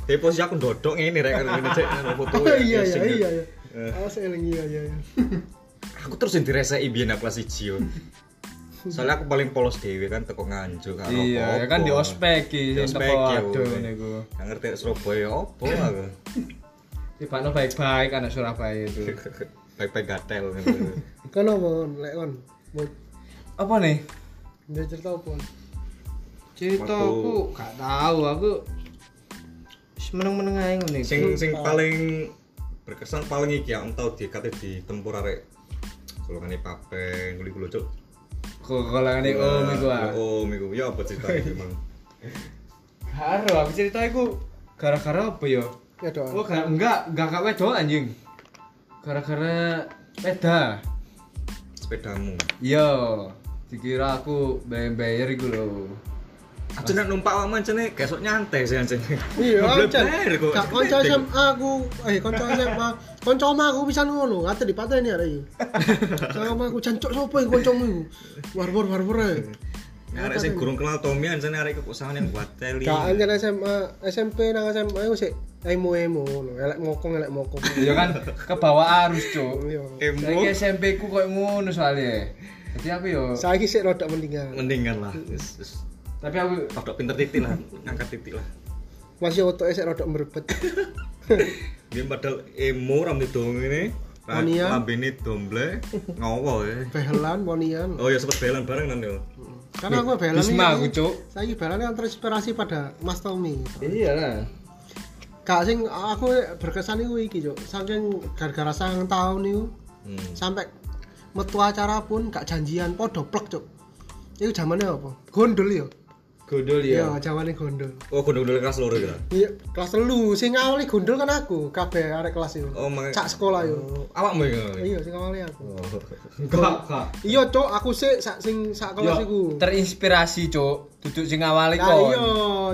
Tapi posisi aku ndodok ngene rek kan ngene cek ono fotoe. Oh <laughs> iya iya iya iya. Eh. Awas eling iya iya iya. Aku terus yang direseki biyen aku kelas 1 yo. <laughs> Soalnya aku paling polos dhewe kan teko nganjuk karo Iya, ya kan di ospek Di iki sing ospek teko ya, aduh niku. Gak ngerti Surabaya opo <laughs> aku. Tibano baik-baik anak Surabaya itu. Baik-baik gatel gitu. Kan apa lek kon? Mau apa nih? dia cerita apa? Cerita aku gak tahu, aku meneng-meneng ae ngene iki. Sing sing paling berkesan paling iki aku tau dikate di tempur arek golongane papeng kuli kulo cuk. Kok golongane om iku ah. Om iku. Ya apa ceritanya iki, Mang? <laughs> Karo aku cerita iku gara-gara apa ya? Ya doa. Oh, gak, enggak, enggak gak wedok anjing. Gara-gara peda. Sepedamu. Iya, dikira aku bayar-bayar iku lho. Aja nek numpak awakmu ancene gesok nyantai sih ancene. Iya, kok. Gak kanca SMA aku, eh kanca SMA, kanca omah aku pisan ngono, ate dipateni arek iki. <laughs> Sama aku jancuk sapa iki kancamu iku? War-war war-war ae. Arek sing gurung kenal Tommy ancene arek kok sangan yang buat teli. Gak anjen SMA, SMP nang SMA iku sik emo-emo ngono, elek mokong elek mokong. Ya kan ke bawah arus, Cuk. Iya. Emo Saiki SMP ku koyo ngono soalnya. Jadi aku yo Saiki sik rodok mendingan. mendingan lah. Wis wis tapi aku rodok pinter titik lah, ngangkat titik lah. Masih otoke sik rodok merebet. Dia <laughs> padahal emo rambut dong ini. Mania. Lambene domble, ngowo ya. Behelan, monian. Oh ya sempet belan bareng nanti. yo. Karena aku behelan Bisma iki- aku, Cuk. Saiki behelan kan terinspirasi pada Mas Tommy. Iya lah. Gak sing aku berkesan iku iki, Cuk. Saking gara-gara sang tahun iku Hmm. sampai metu acara pun gak janjian podo plek, Cuk. Iku zamannya apa? Gondol ya. Godol Iya, ya. zamannya gondol. Oh, gondol-gondol kelas loro kira. Iya, kelas telu sing awali gondol kan aku, kabeh arek kelas itu. Oh, mak- Cak sekolah yo. Oh, awakmu ya. Iya, sing awali aku. Oh. <laughs> Enggak, enggak. Iya, Cuk, aku sik sak sing sak kelas iku. terinspirasi, Cuk. Duduk sing awali Nah, kon. iya,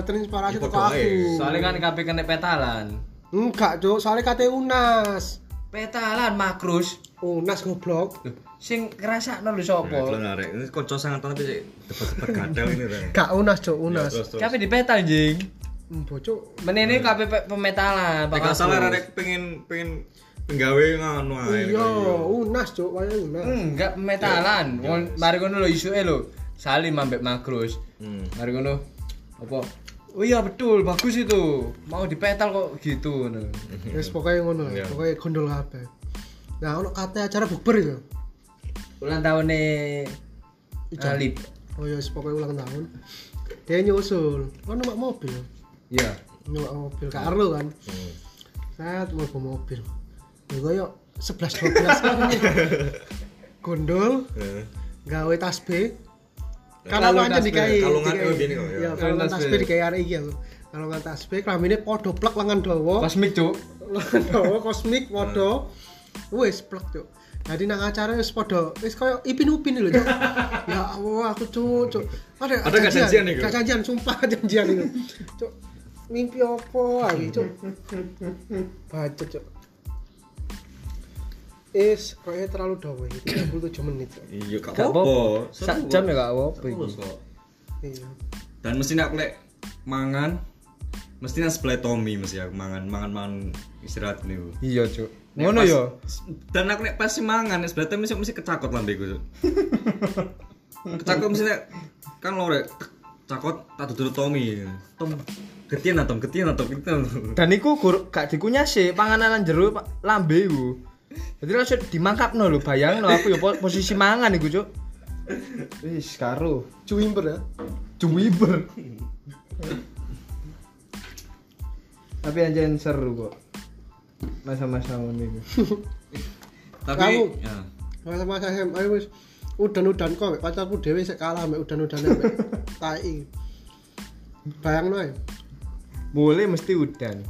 terinspirasi Ya, teko podo aku. Soalnya kan kabeh kena petalan. Enggak, Cuk, soalnya kate Unas. Petalan makrus. Unas goblok. Sing sapa? Kelan arek. Ini kanca sangat tapi sik debat-debat gadel ini Rek. Gak Unas, Cuk, Unas. Terus terus. Kabeh dipetal, Jing. Mbok, Cuk. Menene kabeh pe- pemetalan, Nek gak salah arek pengen pengen penggawe ngono ae. Iya, Unas, Cuk, wae Unas. Enggak pemetalan. Wong mari ngono lho isuke lho. Salim ambek makrus. Hmm. Mari ngono. Apa? Oh iya betul, bagus itu. Mau dipetal kok gitu ngono. Wis pokoknya ngono pokoknya gondol kabeh. Nah, ono kate acara bukber itu. Ulang tahunnya Ica. Alip. Oh ya, pokoknya ulang tahun. Dia nyusul, kan numpak mobil. Iya. Numpak mobil, gak ero kan. Hmm. Set mau mobil. Ya koyo 11 12 gondol Eh. gawe. Kan aku Kalung aja tasbih, dikai. dikai- oh, gini ya. Iya, Kalung kalungan tasbih. tasbih dikai arek iki aku. Kalungan tasbih klamine padha plek lengan dawa. Kosmik, Cuk. Lengan dawa kosmik padha. Wis plek, Cuk. Jadi nang acara wis padha wis koyo ipin-upin lho, Cuk. <laughs> ya Allah, aku Cuk, Cuk. Ada Ada gak janjian iku? Gak janjian, sumpah <laughs> janjian itu. Cuk. Mimpi opo iki, Cuk? Bacot, Cuk. Is, kayaknya terlalu dawa iki, 37 menit. Iya, gak apa-apa. Sak jam ya gak apa-apa iki. Iya. Dan mesti nek aku lek mangan mesti nang sebelah Tommy mesti aku mangan mangan mangan istirahat niku. Iya, Cuk. Ngono ya. Dan aku nek pas mangan Tommy mesti mesti kecakot lambeku. Kecakot mesti kan lo rek cakot tak duduk Tommy. Tom ketian Tom, ketian Tom, ketian. Dan iku gur, gak dikunyasi panganan nang jero lambe iku. Jadi langsung dimangkapno lho, bayangno aku ya po- posisi mangan iku, Cuk. Wis karo Cuwimber ya. cuwiber. Tapi anjen seru kok. Masa-masa iku. <laughs> Tapi Kamu? ya. Masa-masa SMA wis udan-udan kok pacarku dhewe sik kalah ambek udan-udan ambek <laughs> tai. Bayangno ae. Boleh mesti udan.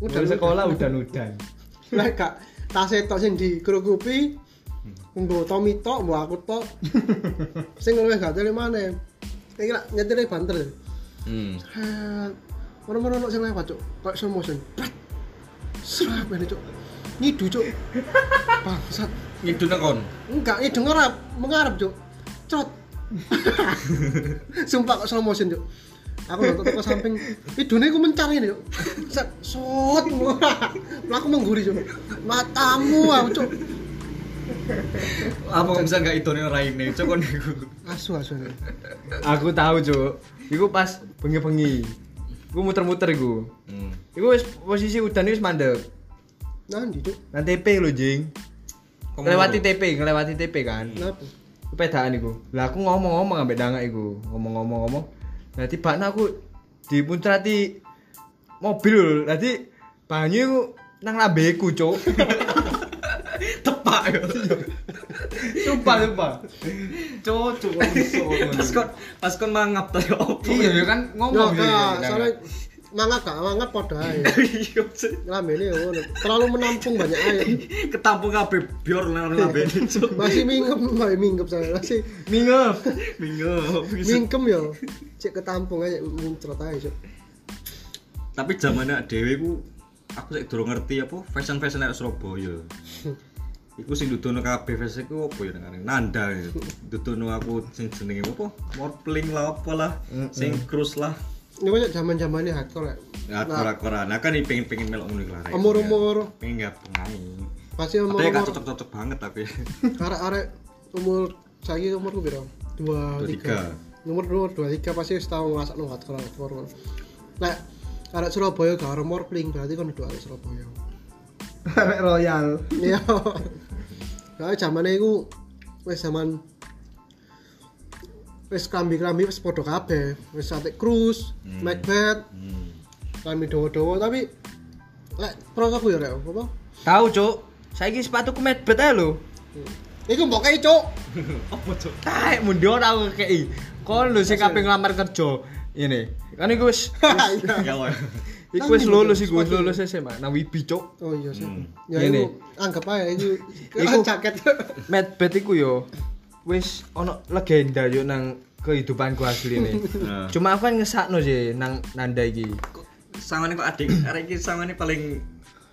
Udan, Udan sekolah udan-udan. <laughs> Lah gak tas tok sing dikerukupi Mbok Tommy tok, mbok aku tok. Sing luwih gak tele maneh. Iki lak nyetire banter. Hmm. Ono-ono ono sing lewat, Cuk. Kayak slow motion. Serap ini, Cuk. Ngidu, Cuk. Bangsat. Ngidu nang kon. Enggak, ngidu ngarap, mengarap, Cuk. Crot. <laughs> Sumpah kok slow motion, Cuk. Aku nonton toko samping, idune ku mencari ini, Cuk. Set, sot. Aku mengguri, Cuk. Matamu, aku, Cuk. Apa bisa gak idone raine? Cuk kon niku. Asu, asu. Aku tahu, Cuk. Iku pas bengi-bengi. Iku muter-muter iku. Hmm. Wis posisi udan wis mandek. Nanti, Cuk. Nang TP lho, Jing. Ngono? TP, ngelewati TP kan. Kenapa? Iku pedaan iku. Lah aku ngomong-ngomong ambek dangak iku, ngomong-ngomong-ngomong. Lah tibane aku dipuntrati mobil lho. Dadi banyu iku nang lambeku, Cuk. <laughs> Sumpah, sumpah. Cuk, cuk. Pas kon pas kon mangap ta yo opo? Iya, ya kan Ya, ngomong Kak, ya, soalnya mangga gak mangga padha ae. <laughs> Iya, sih. Lambene ya ngono. Terlalu menampung banyak air. Ketampung kabeh bior nang lambene. Masih mingkem, masih mingkem saya. Masih Mingep. Bingung. mingkem ya. Cek ketampung aja muncrat aja. Tapi zamannya dhewe ku aku sik durung ngerti apa fashion-fashion nek Surabaya. <laughs> Iku sing dudono kabeh fashion iku apa ya nang Nanda. ya. Dudono aku sing jenenge apa? Morpling lah apa lah. Sing cruise lah. Ini banyak zaman-zamannya hardcore ya. Ya kora-kora. Nah kan pengen pengen melok ngono iku lah. Umur-umur pengen gak pengai. pasti umur Tapi gak umur cocok-cocok banget tapi. <laughs> arek-arek umur saya umurku berapa? Dua tiga. Nomor dua dua tiga pasti wis tau ngasak no hardcore hardcore. Nah, arek Surabaya gak ada morpling berarti kan udah arek Surabaya. <laughs> Arek royal. Iya. Nah, zamane iku wis zaman wis klambi-klambi wis padha kabeh. Wis sate cruise, Macbeth, Hmm. klambi dawa-dawa tapi lek produk ya rek apa? Tahu, Cuk. Saiki sepatuku medbet ae lho. Iku mbok kei, Cuk. <laughs> Apa cok? Taek mundur aku kei. Kon lho sing kabeh nglamar kerja. Ini. Kan iku wis <laughs> Ya wae. Iku wis lulus iku wis lulus SMA nang Wibi, Cuk. Oh iya sih. Hmm. Ya Ini. iku anggap aja iku <laughs> Iku- <laughs> jaket. Medbet iku yo wis ono legenda yo nang kehidupanku asli nih. <laughs> Nah. Cuma aku kan ngesakno sih nang Nanda iki. Sangane kok adik, arek iki sangane paling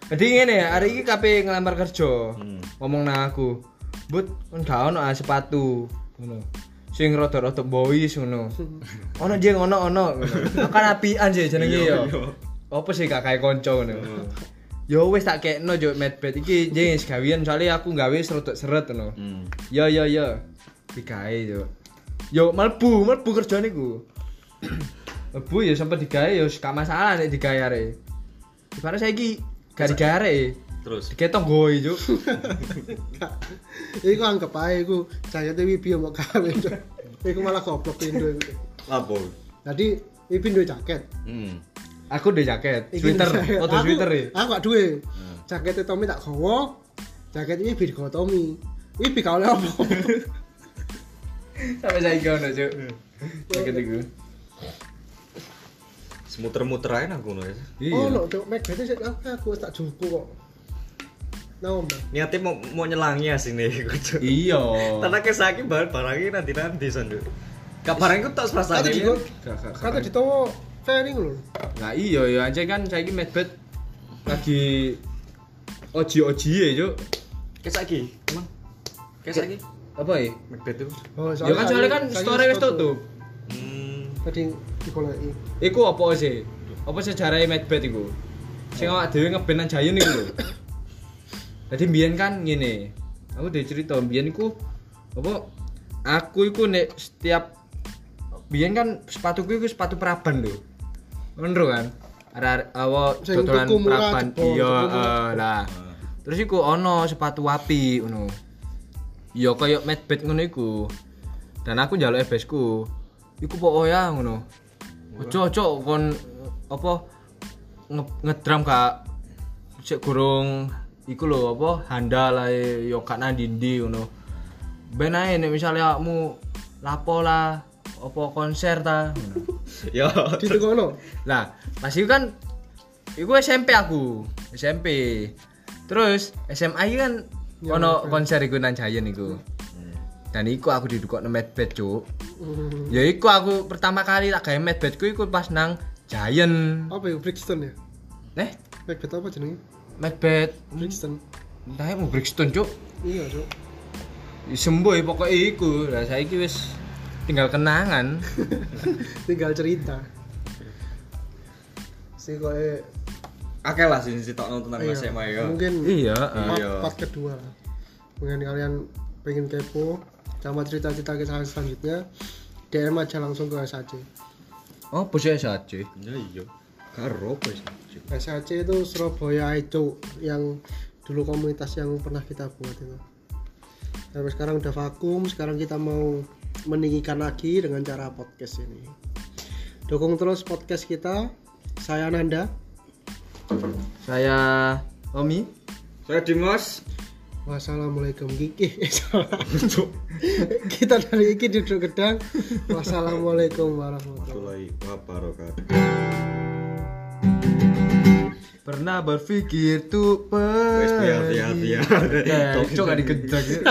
Jadi ngene, hari ini kabeh ngelamar kerja. Hmm. Ngomong nang aku. But, kan gak ono ah sepatu. Ngono. Sing rada-rada boys ngono. Ono jeng ono ono. kan apian sih jenenge Iya, yo. Apa sih gak kae kanca ngono. Yo wis tak kekno yo medbet iki jeng wis gawean soalnya aku gawe seret seret ngono. Hmm. Yo yo yo. Digawe yo. Yo mlebu, mlebu kerjane ku. <coughs> mlebu ya sampe digawe yo gak masalah nek digawe arek. Ibarat saiki gak digawe. Terus Diketok goy, Cuk. Iku anggap aja iku jayate Wibi mbok gawe. Iku malah goblok Indo lapo? Jadi Wibi duwe jaket. Hmm. Aku udah jaket, sweater, Aku- sweater ya. Aku gak duwe. Jaketnya Tommy tak gawa. Jaket Wibi digawa Tommy. Wibi gak oleh apa. Sampai saya ngono, Cuk. Jaket iku. Semuter-muter ae nang kono ya. Oh, no, Cuk, Macbeth sik aku wis tak jumpu kok. Nah, Om. Niate mau mau nyelangi asine iku. Cuk. Iya. <laughs> Tanake saiki barang barangnya nanti-nanti san. Cuk. Kabarane ku tok Kata perasaan fairing lho. Nah iya ya aja kan saiki Macbeth lagi oji-oji ya, Cuk. Kayak saiki, emang. Kayak saiki. Apa ya? Macbeth itu. Oh, Ya kan soalnya kan story wis tutup. Hmm. Tadi digoleki. Iku apa sih? Apa sejarahnya Macbeth iku? Sing awak dhewe nang Giant iku lho. Jadi mbiyen kan ngene. Aku udah cerita mbiyen iku apa aku iku nek setiap mbiyen kan sepatuku iku sepatu praban lho. Ngono kan? Ada awa Sing dodolan praban. Iya, eh, lah. Terus iku ono sepatu api ngono. Ya kaya Macbeth ngono iku. Dan aku njaluk ebesku. Iku pokoke ya ngono. Ojo ojo kon apa nge- ngedram gak sik gurung iku lho apa handal ae yo gak nang ndi ngono. Ben ae nek misale awakmu lapo lah apa konser ta. Ya. Ditekono. Lah, pas itu kan iku SMP aku, SMP. Terus SMA iki kan Ya, ono oke. konser iku nang Giant iku. Dan iku aku didukokno Medbed, Cuk. Hmm. Ya iku aku pertama kali tak gawe Medbedku iku pas nang Giant. Apa ya Brixton ya? Nih, Macbeth apa jenenge? Medbed. Brixton. Entah mau Brixton, Cuk. Iya, Cuk. Sembuh ya pokoknya iku. Lah saiki wis tinggal kenangan. <laughs> Tinggal cerita. Si koe Akeh lah sing sitokno tentang iya, SMA ya. Mungkin iya, part, Iya. part kedua lah. Mungkin kalian pengen kepo sama cerita-cerita kisah selanjutnya DM aja langsung ke SAC. Oh, bos saja. Ya iya. Karo sih? SAC itu Surabaya Aico yang dulu komunitas yang pernah kita buat itu. Sampai sekarang udah vakum, sekarang kita mau meninggikan lagi dengan cara podcast ini. Dukung terus podcast kita. Saya Nanda. Saya Omi. Saya Dimas. Wassalamualaikum Gigi. <laughs> Eh, kita dari Iki duduk gedang. Wassalamualaikum warahmatullahi wabarakatuh. Pernah berpikir tuh Wes biar biar pergi. biar. Eh, cok gak dikejar <laughs>